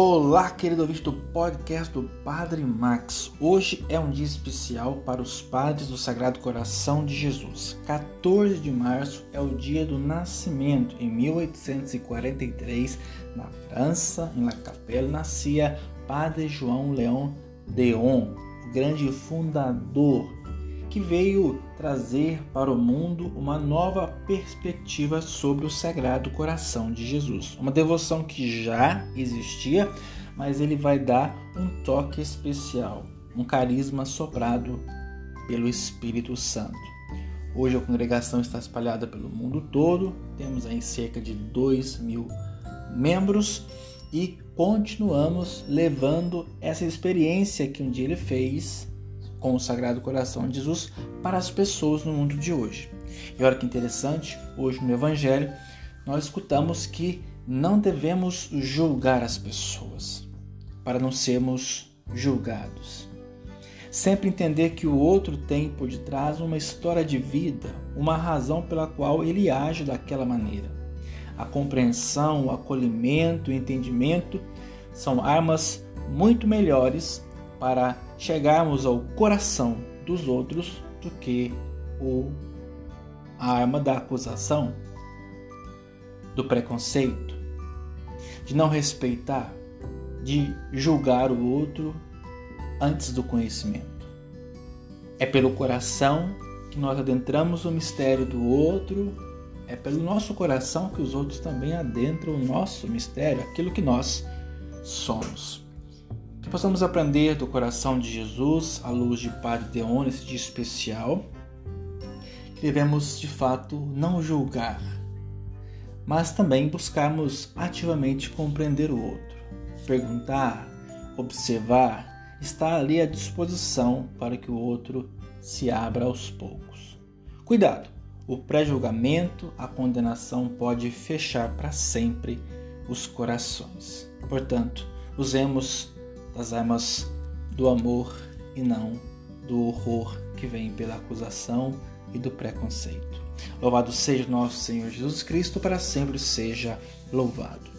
Olá, querido ouvinte do podcast do Padre Max. Hoje é um dia especial para os padres do Sagrado Coração de Jesus. 14 de março é o dia do nascimento. Em 1843, na França, em La Capelle, nascia Padre João Leão Deon, o grande fundador que veio trazer para o mundo uma nova perspectiva sobre o Sagrado Coração de Jesus. Uma devoção que já existia, mas ele vai dar um toque especial, um carisma soprado pelo Espírito Santo. Hoje a congregação está espalhada pelo mundo todo, temos aí cerca de 2 mil membros e continuamos levando essa experiência que um dia ele fez com o Sagrado Coração de Jesus para as pessoas no mundo de hoje. E olha que interessante, hoje no Evangelho nós escutamos que não devemos julgar as pessoas para não sermos julgados. Sempre entender que o outro tem por detrás uma história de vida, uma razão pela qual ele age daquela maneira. A compreensão, o acolhimento, o entendimento são armas muito melhores para chegarmos ao coração dos outros do que o, a arma da acusação, do preconceito, de não respeitar, de julgar o outro antes do conhecimento. É pelo coração que nós adentramos o mistério do outro, é pelo nosso coração que os outros também adentram o nosso mistério, aquilo que nós somos. Que possamos aprender do coração de Jesus à luz de Padre Deon nesse dia especial. Que devemos de fato não julgar, mas também buscarmos ativamente compreender o outro, perguntar, observar, estar ali à disposição para que o outro se abra aos poucos. Cuidado! O pré-julgamento, a condenação pode fechar para sempre os corações. Portanto, usemos das armas do amor e não do horror que vem pela acusação e do preconceito. Louvado seja nosso Senhor Jesus Cristo, para sempre seja louvado.